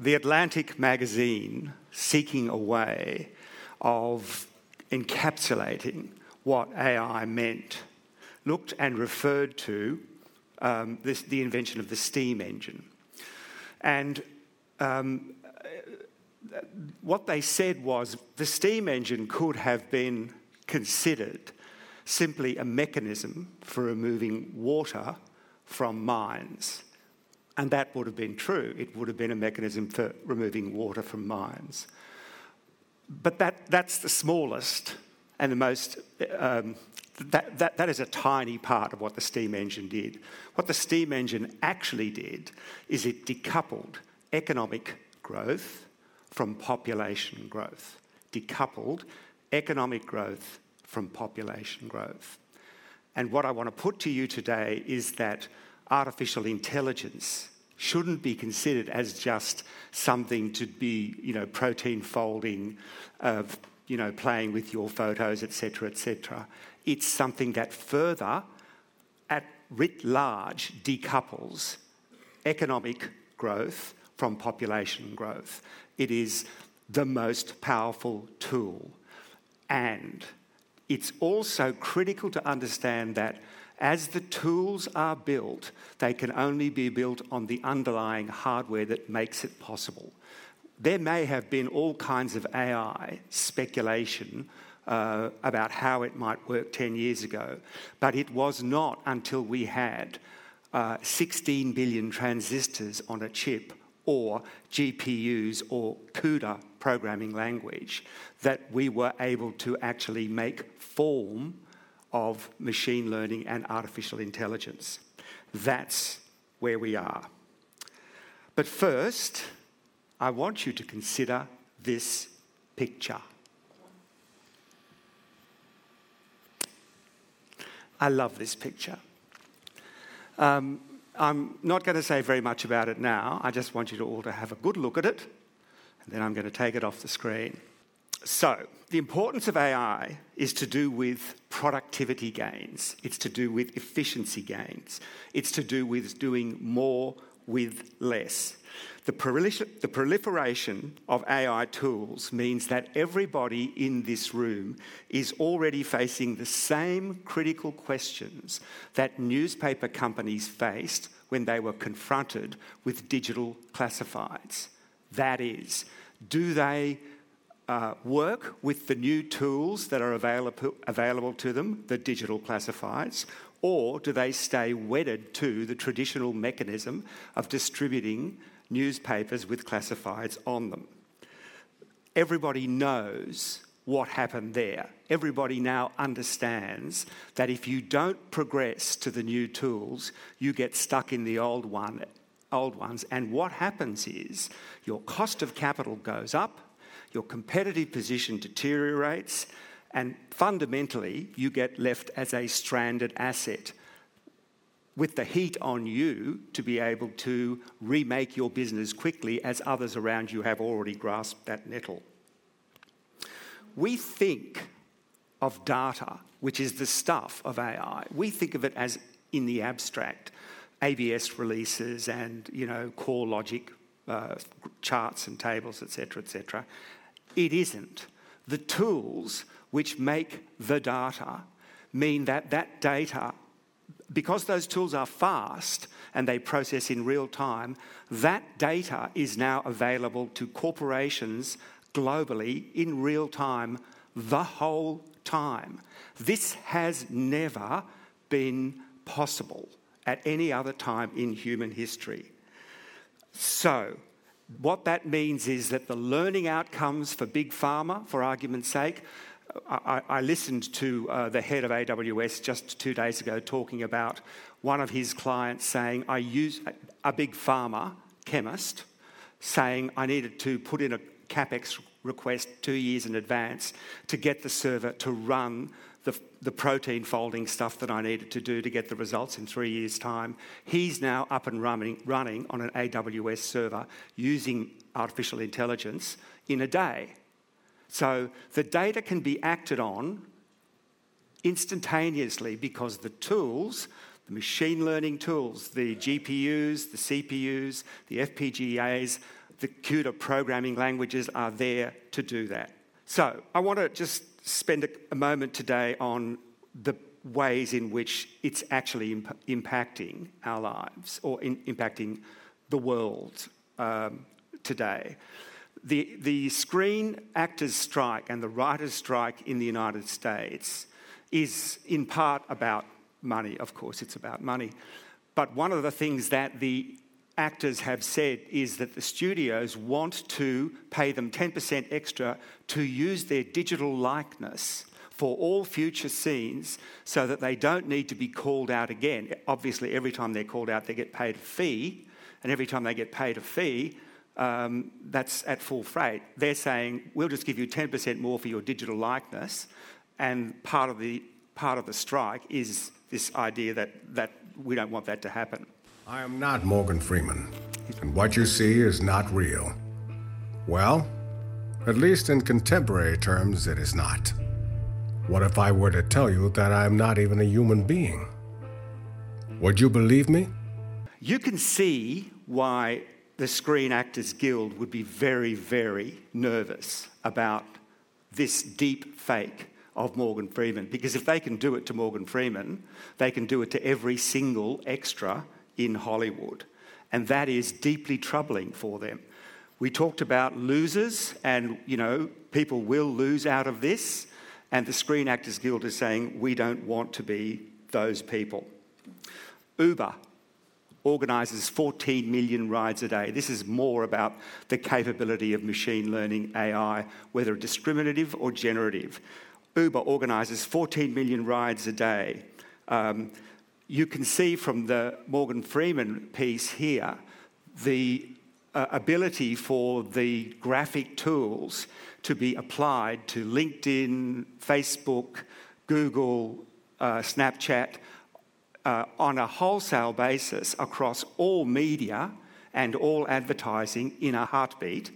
The Atlantic magazine, seeking a way of encapsulating what AI meant, looked and referred to um, this, the invention of the steam engine. And um, what they said was the steam engine could have been considered simply a mechanism for removing water from mines. And that would have been true. It would have been a mechanism for removing water from mines. But that, that's the smallest and the most, um, that, that, that is a tiny part of what the steam engine did. What the steam engine actually did is it decoupled economic growth from population growth. Decoupled economic growth from population growth. And what I want to put to you today is that artificial intelligence shouldn't be considered as just something to be, you know, protein folding, you know, playing with your photos, etc., etc. It's something that further, at writ large, decouples economic growth from population growth. It is the most powerful tool. And it's also critical to understand that as the tools are built, they can only be built on the underlying hardware that makes it possible. There may have been all kinds of AI speculation uh, about how it might work 10 years ago, but it was not until we had uh, 16 billion transistors on a chip or GPUs or CUDA programming language that we were able to actually make form of machine learning and artificial intelligence. That's where we are. But first, I want you to consider this picture. I love this picture. Um, I'm not going to say very much about it now. I just want you to all to have a good look at it, and then I'm going to take it off the screen. So, the importance of AI is to do with productivity gains, it's to do with efficiency gains, it's to do with doing more with less. The, prolifer- the, proliferation of AI tools means that everybody in this room is already facing the same critical questions that newspaper companies faced when they were confronted with digital classifieds. That is, do they uh, work with the new tools that are available, available to them, the digital classifieds, or do they stay wedded to the traditional mechanism of distributing newspapers with classifieds on them? Everybody knows what happened there. Everybody now understands that if you don't progress to the new tools, you get stuck in the old one, old ones. And what happens is your cost of capital goes up, your competitive position deteriorates, and fundamentally, you get left as a stranded asset with the heat on you to be able to remake your business quickly as others around you have already grasped that nettle. We think of data, which is the stuff of AI, we think of it as in the abstract. ABS releases and you know CoreLogic uh, charts and tables, etc., etc. It isn't. The tools which make the data mean that that data, because those tools are fast and they process in real time, that data is now available to corporations globally in real time the whole time. This has never been possible at any other time in human history. So, what that means is that the learning outcomes for Big Pharma, for argument's sake, I, I listened to uh, the head of AWS just two days ago talking about one of his clients saying, I use a big pharma chemist saying I needed to put in a capex request two years in advance to get the server to run the, the protein folding stuff that I needed to do to get the results in three years' time. He's now up and running, running on an AWS server using artificial intelligence in a day. So the data can be acted on instantaneously because the tools, the machine learning tools, the GPUs, the CPUs, the FPGAs, the CUDA programming languages are there to do that. So I want to just spend a, moment today on the ways in which it's actually imp- impacting our lives or in, impacting the world um, today. The, the screen actors' strike and the writers' strike in the United States is in part about money. Of course, it's about money. But one of the things that the actors have said is that the studios want to pay them 10% extra to use their digital likeness for all future scenes so that they don't need to be called out again. Obviously, every time they're called out, they get paid a fee, and every time they get paid a fee, um, that's at full freight. They're saying, we'll just give you 10% more for your digital likeness, and part of the, part of the strike is this idea that, that we don't want that to happen. I am not Morgan Freeman, and what you see is not real. Well, at least in contemporary terms, it is not. What if I were to tell you that I am not even a human being? Would you believe me? You can see why the Screen Actors Guild would be very, very nervous about this deep fake of Morgan Freeman. Because if they can do it to Morgan Freeman, they can do it to every single extra in Hollywood. And that is deeply troubling for them. We talked about losers, and you know, people will lose out of this. And the Screen Actors Guild is saying, we don't want to be those people. Uber organises 14 million rides a day. This is more about the capability of machine learning AI, whether discriminative or generative. Uber organises 14 million rides a day. Um, you can see from the Morgan Freeman piece here the uh, ability for the graphic tools to be applied to LinkedIn, Facebook, Google, uh, Snapchat uh, on a wholesale basis across all media and all advertising in a heartbeat,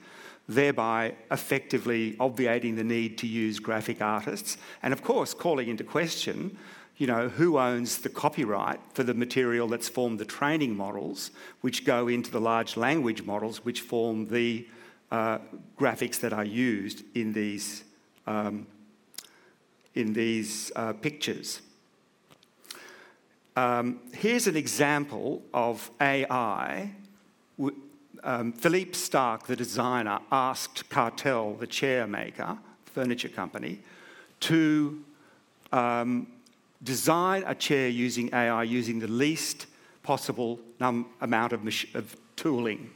thereby effectively obviating the need to use graphic artists, and of course, calling into question you know, who owns the copyright for the material that's formed the training models, which go into the large language models, which form the uh, graphics that are used in these, um, in these uh, pictures. Um, here's an example of AI. Um, Philippe Starck, the designer, asked Kartell, the chair maker, furniture company, to um, design a chair using AI using the least possible num- amount of, mach- of tooling.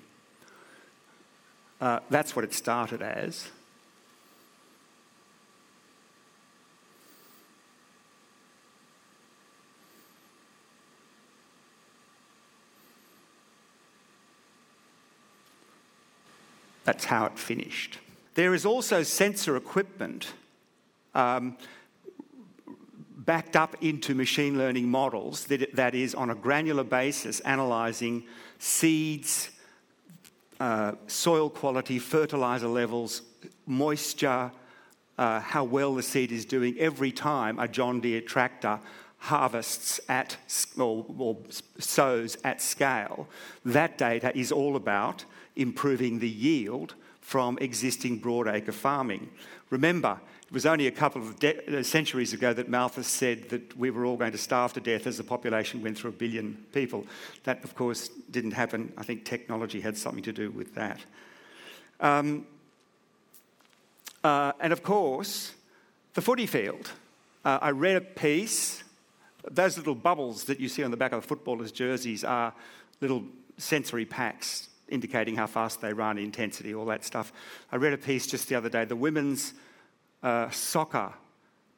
Uh, that's what it started as. That's how it finished. There is also sensor equipment um, backed up into machine learning models that, that is on a granular basis analysing seeds, uh, soil quality, fertiliser levels, moisture, uh, how well the seed is doing every time a John Deere tractor harvests at or, or sows at scale. That data is all about improving the yield from existing broadacre farming. Remember, it was only a couple of de- uh, centuries ago that Malthus said that we were all going to starve to death as the population went through a billion people. That, of course, didn't happen. I think technology had something to do with that. Um, uh, and of course, the footy field. Uh, I read a piece. Those little bubbles that you see on the back of footballers' jerseys are little sensory packs indicating how fast they run, intensity, all that stuff. I read a piece just the other day. The women's uh, soccer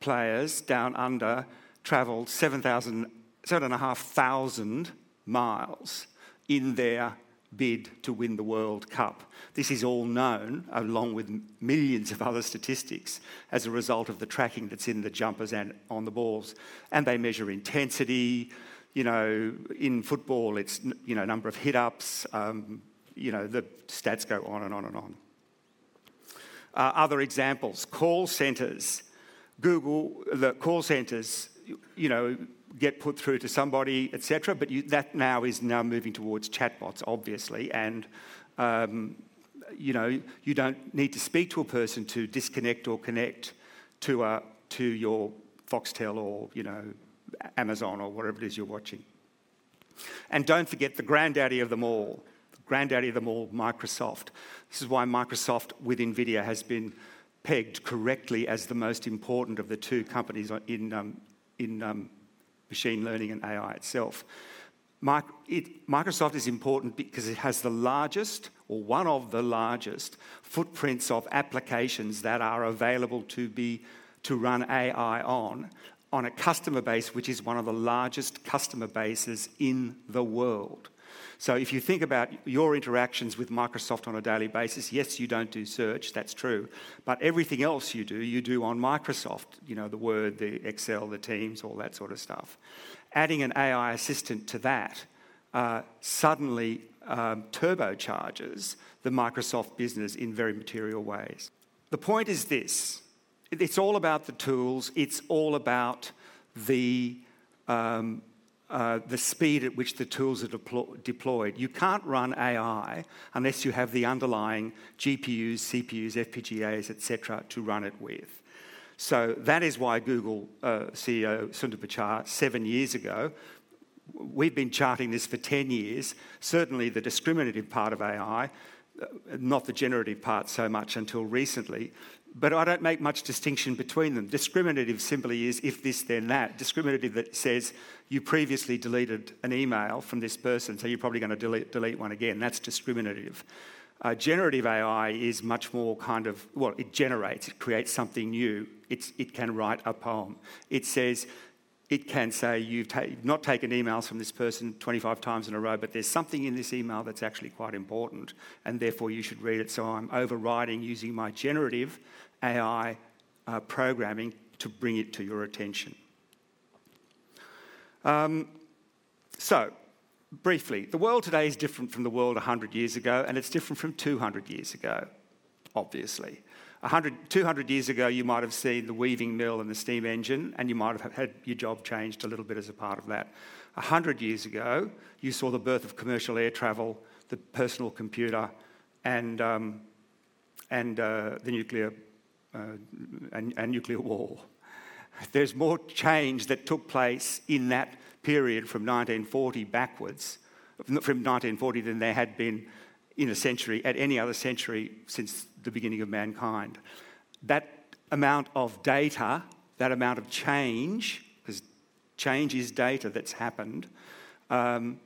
players down under travelled 7,500 miles in their bid to win the World Cup. This is all known, along with millions of other statistics, as a result of the tracking that's in the jumpers and on the balls. And they measure intensity. You know, in football, it's you know number of hit ups. Um, you know, the stats go on and on and on. Uh, other examples, call centres. Google, the call centres, you know, get put through to somebody, etc. But you, that now is now moving towards chatbots, obviously, and um, you know, you don't need to speak to a person to disconnect or connect to, a, to your Foxtel or, you know, Amazon or whatever it is you're watching. And don't forget the granddaddy of them all, granddaddy of them all, Microsoft. This is why Microsoft with NVIDIA has been pegged correctly as the most important of the two companies in, um, in um, machine learning and AI itself. Microsoft is important because it has the largest, or one of the largest, footprints of applications that are available to be to run AI on, on a customer base which is one of the largest customer bases in the world. So if you think about your interactions with Microsoft on a daily basis, yes, you don't do search, that's true, but everything else you do, you do on Microsoft, you know, the Word, the Excel, the Teams, all that sort of stuff. Adding an AI assistant to that uh, suddenly um, turbocharges the Microsoft business in very material ways. The point is this it's all about the tools, it's all about the um, uh, the speed at which the tools are deplo- deployed. You can't run AI unless you have the underlying GPUs, CPUs, FPGAs, etc., to run it with. So that is why Google uh, CEO Sundar Pichai, seven years ago, we've been charting this for 10 years, certainly the discriminative part of AI, not the generative part so much until recently, but I don't make much distinction between them. Discriminative simply is if this, then that. Discriminative that says you previously deleted an email from this person, so you're probably going to delete, delete one again. That's discriminative. Uh, generative AI is much more kind of, well, it generates, it creates something new. It's, it can write a poem. It says, it can say you've ta- not taken emails from this person 25 times in a row, but there's something in this email that's actually quite important, and therefore you should read it. So I'm overriding using my generative AI uh, programming to bring it to your attention. Um, so, briefly, the world today is different from the world 100 years ago, and it's different from 200 years ago, obviously. 100, 200 years ago, you might have seen the weaving mill and the steam engine, and you might have had your job changed a little bit as a part of that. 100 years ago, you saw the birth of commercial air travel, the personal computer, and, um, and uh, the nuclear, uh, and, and nuclear war. There's more change that took place in that period from 1940 backwards, from 1940 than there had been in a century, at any other century since the beginning of mankind. That amount of data, that amount of change, because change is data that's happened, um,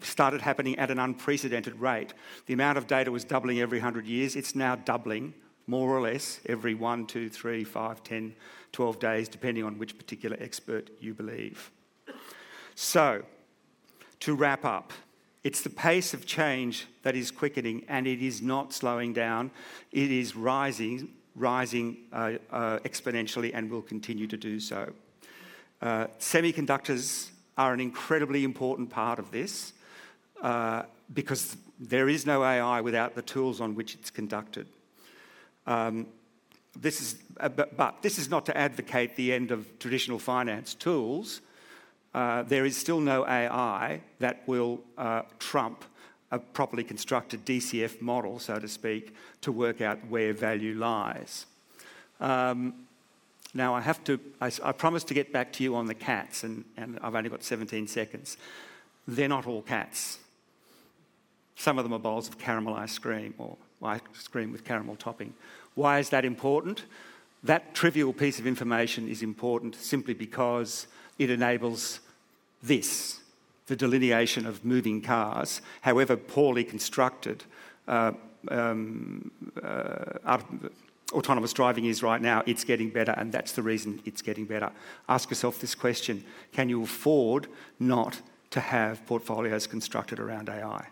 started happening at an unprecedented rate. The amount of data was doubling every 100 years. It's now doubling, more or less, every 1, 2, 3, 5, 10, 12 days, depending on which particular expert you believe. So, to wrap up, it's the pace of change that is quickening and it is not slowing down. It is rising, rising uh, uh, exponentially and will continue to do so. Uh, semiconductors are an incredibly important part of this uh, because there is no AI without the tools on which it's conducted. Um, this is, uh, but, but this is not to advocate the end of traditional finance tools uh, there is still no AI that will uh, trump a properly constructed DCF model, so to speak, to work out where value lies. Um, now, I have to, I, I promised to get back to you on the cats, and, and I've only got 17 seconds. They're not all cats. Some of them are bowls of caramel ice cream or ice cream with caramel topping. Why is that important? That trivial piece of information is important simply because it enables this the delineation of moving cars, however poorly constructed. Uh, um, uh, autonomous driving is right now, it's getting better, and that's the reason it's getting better. Ask yourself this question Can you afford not to have portfolios constructed around AI?